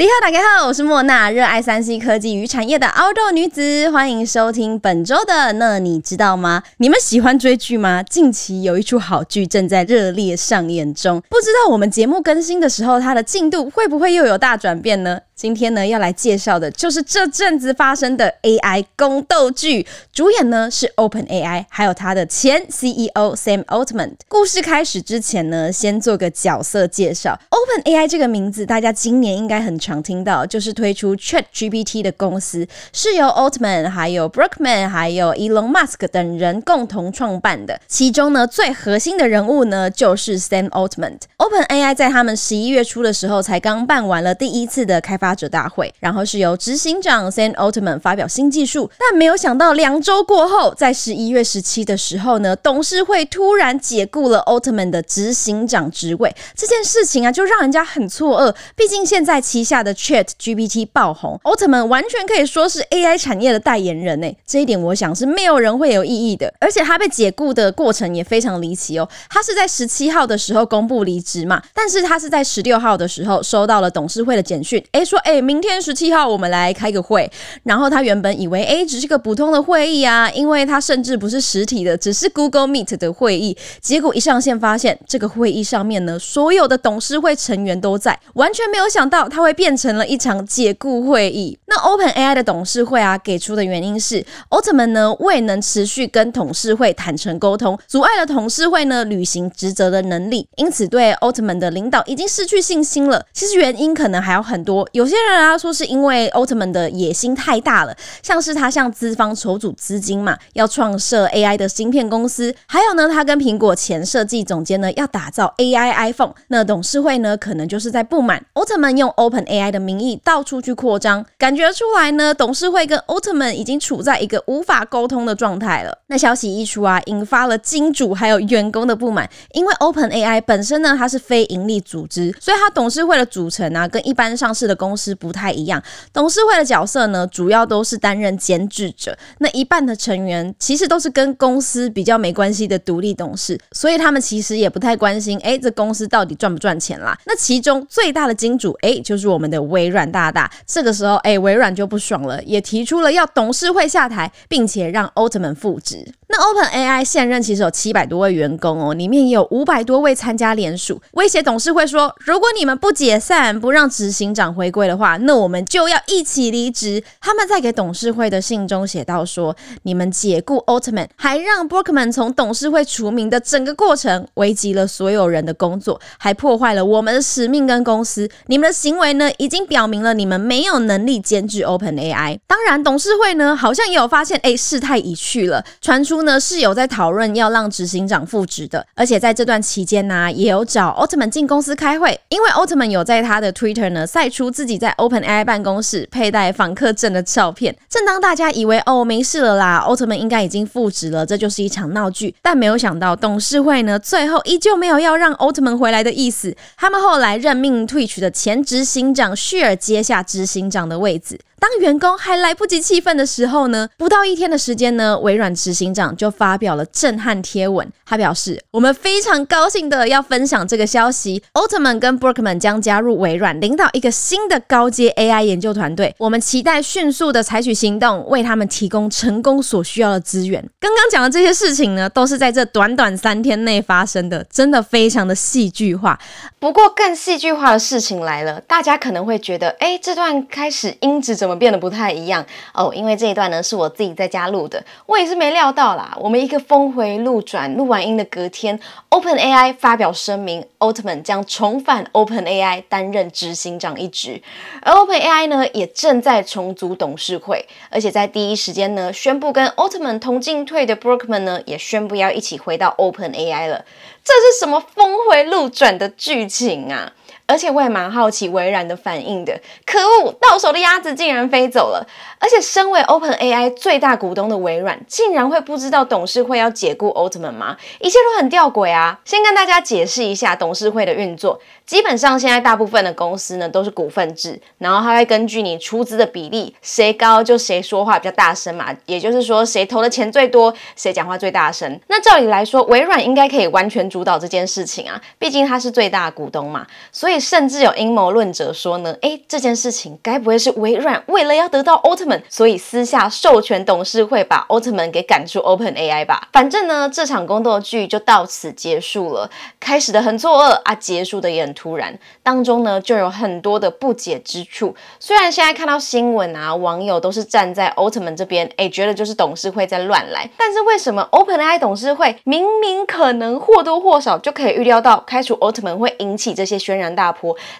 你好，大家好，我是莫娜，热爱三 C 科技与产业的澳洲女子，欢迎收听本周的那你知道吗？你们喜欢追剧吗？近期有一出好剧正在热烈上演中，不知道我们节目更新的时候，它的进度会不会又有大转变呢？今天呢，要来介绍的就是这阵子发生的 AI 宫斗剧，主演呢是 OpenAI，还有他的前 CEO Sam Altman。故事开始之前呢，先做个角色介绍。OpenAI 这个名字，大家今年应该很常听到，就是推出 ChatGPT 的公司，是由 Altman、还有 Brookman、还有 Elon Musk 等人共同创办的。其中呢，最核心的人物呢，就是 Sam Altman。OpenAI 在他们十一月初的时候，才刚办完了第一次的开发。者大会，然后是由执行长 Sam Altman 发表新技术，但没有想到两周过后，在十一月十七的时候呢，董事会突然解雇了 Altman 的执行长职位。这件事情啊，就让人家很错愕。毕竟现在旗下的 Chat GPT 爆红，Altman 完全可以说是 AI 产业的代言人呢。这一点我想是没有人会有异议的。而且他被解雇的过程也非常离奇哦。他是在十七号的时候公布离职嘛，但是他是在十六号的时候收到了董事会的简讯，诶说。哎，明天十七号我们来开个会。然后他原本以为，哎，只是个普通的会议啊，因为他甚至不是实体的，只是 Google Meet 的会议。结果一上线发现，这个会议上面呢，所有的董事会成员都在，完全没有想到他会变成了一场解雇会议。那 OpenAI 的董事会啊，给出的原因是，Altman 呢未能持续跟董事会坦诚沟通，阻碍了董事会呢履行职责的能力，因此对 Altman 的领导已经失去信心了。其实原因可能还有很多，有有些。人啊说是因为奥特曼的野心太大了，像是他向资方筹组资金嘛，要创设 AI 的芯片公司，还有呢，他跟苹果前设计总监呢要打造 AI iPhone，那董事会呢可能就是在不满奥特曼用 OpenAI 的名义到处去扩张，感觉出来呢，董事会跟奥特曼已经处在一个无法沟通的状态了。那消息一出啊，引发了金主还有员工的不满，因为 OpenAI 本身呢它是非盈利组织，所以它董事会的组成啊跟一般上市的公公司。不太一样，董事会的角色呢，主要都是担任监制者。那一半的成员其实都是跟公司比较没关系的独立董事，所以他们其实也不太关心，哎，这公司到底赚不赚钱啦？那其中最大的金主，哎，就是我们的微软大大。这个时候，哎，微软就不爽了，也提出了要董事会下台，并且让奥特曼复职。那 OpenAI 现任其实有七百多位员工哦，里面也有五百多位参加联署，威胁董事会说，如果你们不解散，不让执行长回归会的话，那我们就要一起离职。他们在给董事会的信中写到说，你们解雇 Altman，还让 Brockman 从董事会除名的整个过程，危及了所有人的工作，还破坏了我们的使命跟公司。你们的行为呢，已经表明了你们没有能力监制 OpenAI。当然，董事会呢，好像也有发现，哎，事态已去了，传出。呢是有在讨论要让执行长复职的，而且在这段期间呢、也有找奥特曼进公司开会，因为奥特曼有在他的 Twitter 呢晒出自己己在 OpenAI 办公室佩戴访客证的照片。正当大家以为哦没事了啦，奥特曼应该已经复职了，这就是一场闹剧，但没有想到董事会呢最后依旧没有要让奥特曼回来的意思。他们后来任命 Twitch 的前执行长旭尔接下执行长的位置。当员工还来不及气愤的时候呢，不到一天的时间呢，微软执行长就发表了震撼贴文。他表示：“我们非常高兴的要分享这个消息，奥特曼跟 Brockman 将加入微软，领导一个新的高阶 AI 研究团队。我们期待迅速的采取行动，为他们提供成功所需要的资源。”刚刚讲的这些事情呢，都是在这短短三天内发生的，真的非常的戏剧化。不过，更戏剧化的事情来了，大家可能会觉得，哎，这段开始音质怎么？怎么变得不太一样哦？因为这一段呢是我自己在家录的，我也是没料到啦。我们一个峰回路转，录完音的隔天，OpenAI 发表声明，Altman 将重返 OpenAI 担任执行长一职，而 OpenAI 呢也正在重组董事会，而且在第一时间呢宣布跟 Altman 同进退的 Brookman 呢也宣布要一起回到 OpenAI 了。这是什么峰回路转的剧情啊？而且我也蛮好奇微软的反应的。可恶，到手的鸭子竟然飞走了！而且身为 OpenAI 最大股东的微软，竟然会不知道董事会要解雇 Altman 吗？一切都很吊诡啊！先跟大家解释一下董事会的运作。基本上现在大部分的公司呢都是股份制，然后它会根据你出资的比例，谁高就谁说话比较大声嘛。也就是说，谁投的钱最多，谁讲话最大声。那照理来说，微软应该可以完全主导这件事情啊，毕竟它是最大股东嘛。所以。甚至有阴谋论者说呢，诶，这件事情该不会是微软为了要得到奥特曼，所以私下授权董事会把奥特曼给赶出 OpenAI 吧？反正呢，这场宫斗剧就到此结束了，开始的很错愕啊，结束的也很突然，当中呢就有很多的不解之处。虽然现在看到新闻啊，网友都是站在奥特曼这边，诶，觉得就是董事会在乱来，但是为什么 OpenAI 董事会明明可能或多或少就可以预料到开除奥特曼会引起这些轩然大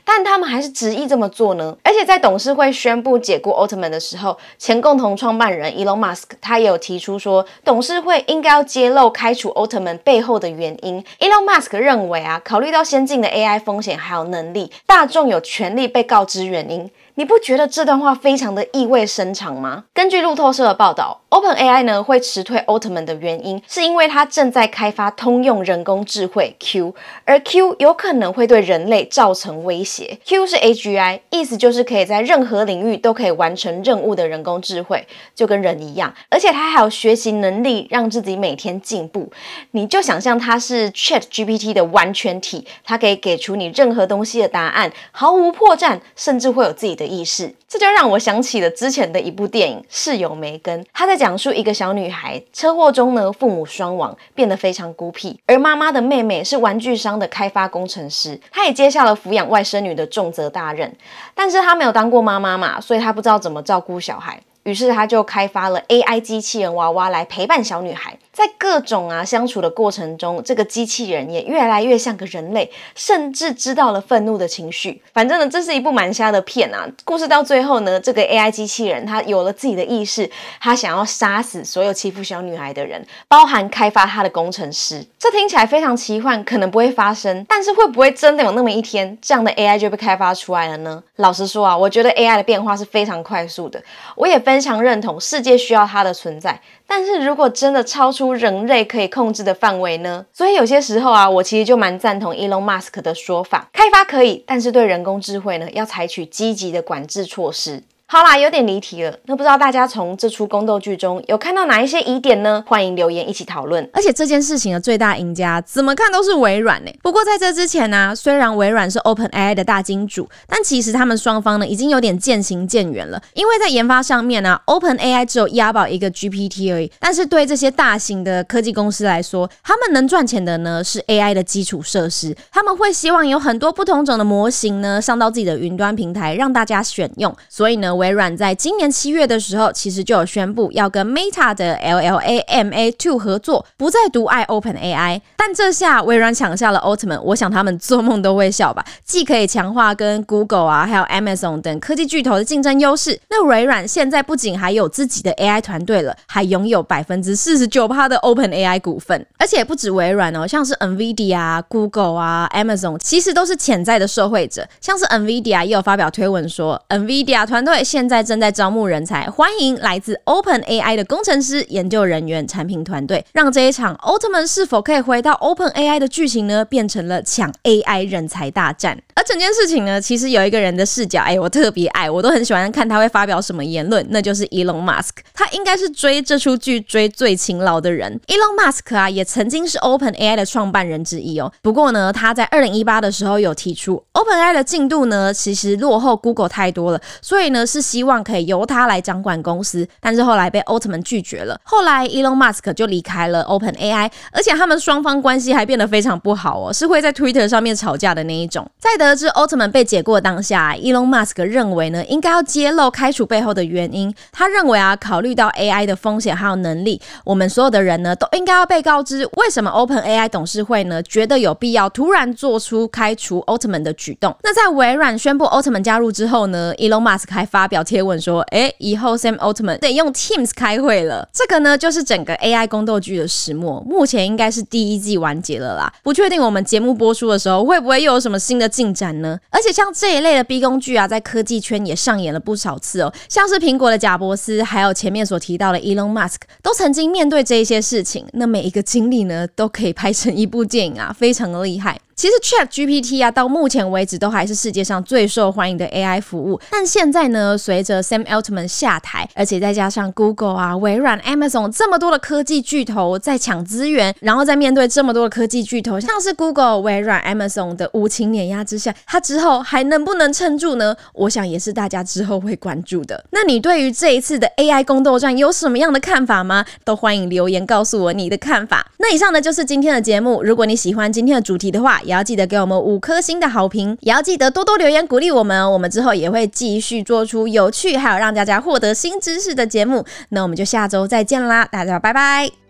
但他们还是执意这么做呢？而且在董事会宣布解雇奥特曼的时候，前共同创办人 Elon Musk 他也有提出说，董事会应该要揭露开除奥特曼背后的原因。Elon Musk 认为啊，考虑到先进的 AI 风险还有能力，大众有权利被告知原因。你不觉得这段话非常的意味深长吗？根据路透社的报道，OpenAI 呢会辞退奥特曼的原因，是因为它正在开发通用人工智慧 Q，而 Q 有可能会对人类造成威胁。Q 是 AGI，意思就是可以在任何领域都可以完成任务的人工智慧，就跟人一样，而且它还有学习能力，让自己每天进步。你就想象它是 ChatGPT 的完全体，它可以给出你任何东西的答案，毫无破绽，甚至会有自己的意识，这就让我想起了之前的一部电影《室友梅根》，她在讲述一个小女孩车祸中呢，父母双亡，变得非常孤僻，而妈妈的妹妹是玩具商的开发工程师，她也接下了抚养外甥女的重责大任，但是她没有当过妈妈嘛，所以她不知道怎么照顾小孩。于是他就开发了 AI 机器人娃娃来陪伴小女孩，在各种啊相处的过程中，这个机器人也越来越像个人类，甚至知道了愤怒的情绪。反正呢，这是一部蛮瞎的片啊。故事到最后呢，这个 AI 机器人它有了自己的意识，它想要杀死所有欺负小女孩的人，包含开发它的工程师。这听起来非常奇幻，可能不会发生，但是会不会真的有那么一天，这样的 AI 就被开发出来了呢？老实说啊，我觉得 AI 的变化是非常快速的，我也非非常认同世界需要它的存在，但是如果真的超出人类可以控制的范围呢？所以有些时候啊，我其实就蛮赞同 Elon Musk 的说法，开发可以，但是对人工智慧呢，要采取积极的管制措施。好啦，有点离题了。那不知道大家从这出宫斗剧中有看到哪一些疑点呢？欢迎留言一起讨论。而且这件事情的最大赢家怎么看都是微软呢。不过在这之前呢、虽然微软是 OpenAI 的大金主，但其实他们双方呢已经有点渐行渐远了。因为在研发上面呢、，OpenAI 只有押宝一个 GPT 而已。但是对这些大型的科技公司来说，他们能赚钱的呢是 AI 的基础设施。他们会希望有很多不同种的模型呢上到自己的云端平台，让大家选用。所以呢。微软在今年七月的时候，其实就有宣布要跟 Meta 的 LLaMA Two 合作，不再独爱 OpenAI。但这下微软抢下了奥特曼，我想他们做梦都会笑吧？既可以强化跟 Google 啊，还有 Amazon 等科技巨头的竞争优势，那微软现在不仅还有自己的 AI 团队了，还拥有百分之四十九趴的 OpenAI 股份。而且不止微软哦，像是 NVIDIA 啊、Google 啊、Amazon，其实都是潜在的受惠者。像是 NVIDIA 也有发表推文说，NVIDIA 团队。现在正在招募人才，欢迎来自 OpenAI 的工程师、研究人员、产品团队，让这一场奥特曼是否可以回到 OpenAI 的剧情呢，变成了抢 AI 人才大战。而整件事情呢，其实有一个人的视角，哎，我特别爱，我都很喜欢看他会发表什么言论，那就是 Elon Musk。他应该是追这出剧追最勤劳的人。Elon Musk 啊，也曾经是 OpenAI 的创办人之一哦。不过呢，他在二零一八的时候有提出，OpenAI 的进度呢，其实落后 Google 太多了，所以呢是。希望可以由他来掌管公司，但是后来被奥特曼拒绝了。后来，Elon Musk 就离开了 OpenAI，而且他们双方关系还变得非常不好哦，是会在 Twitter 上面吵架的那一种。在得知奥特曼被解雇当下，Elon Musk 认为呢，应该要揭露开除背后的原因。他认为啊，考虑到 AI 的风险还有能力，我们所有的人呢，都应该要被告知为什么 OpenAI 董事会呢，觉得有必要突然做出开除奥特曼的举动。那在微软宣布奥特曼加入之后呢，Elon Musk 还发表贴文说：“哎，以后 Sam Altman 得用 Teams 开会了。”这个呢，就是整个 AI 宫斗剧的始末。目前应该是第一季完结了啦，不确定我们节目播出的时候会不会又有什么新的进展呢？而且像这一类的逼宫剧啊，在科技圈也上演了不少次哦。像是苹果的贾伯斯，还有前面所提到的 Elon Musk，都曾经面对这一些事情。那每一个经历呢，都可以拍成一部电影啊，非常的厉害。其实 Chat GPT 啊，到目前为止都还是世界上最受欢迎的 AI 服务。但现在呢，随着 Sam Altman 下台，而且再加上 Google 啊、微软、Amazon 这么多的科技巨头在抢资源，然后在面对这么多的科技巨头，像是 Google、微软、Amazon 的无情碾压之下，它之后还能不能撑住呢？我想也是大家之后会关注的。那你对于这一次的 AI 宫斗战有什么样的看法吗？都欢迎留言告诉我你的看法。那以上呢就是今天的节目。如果你喜欢今天的主题的话，也要记得给我们五颗星的好评，也要记得多多留言鼓励我们。我们之后也会继续做出有趣还有让大家获得新知识的节目。那我们就下周再见啦，大家拜拜。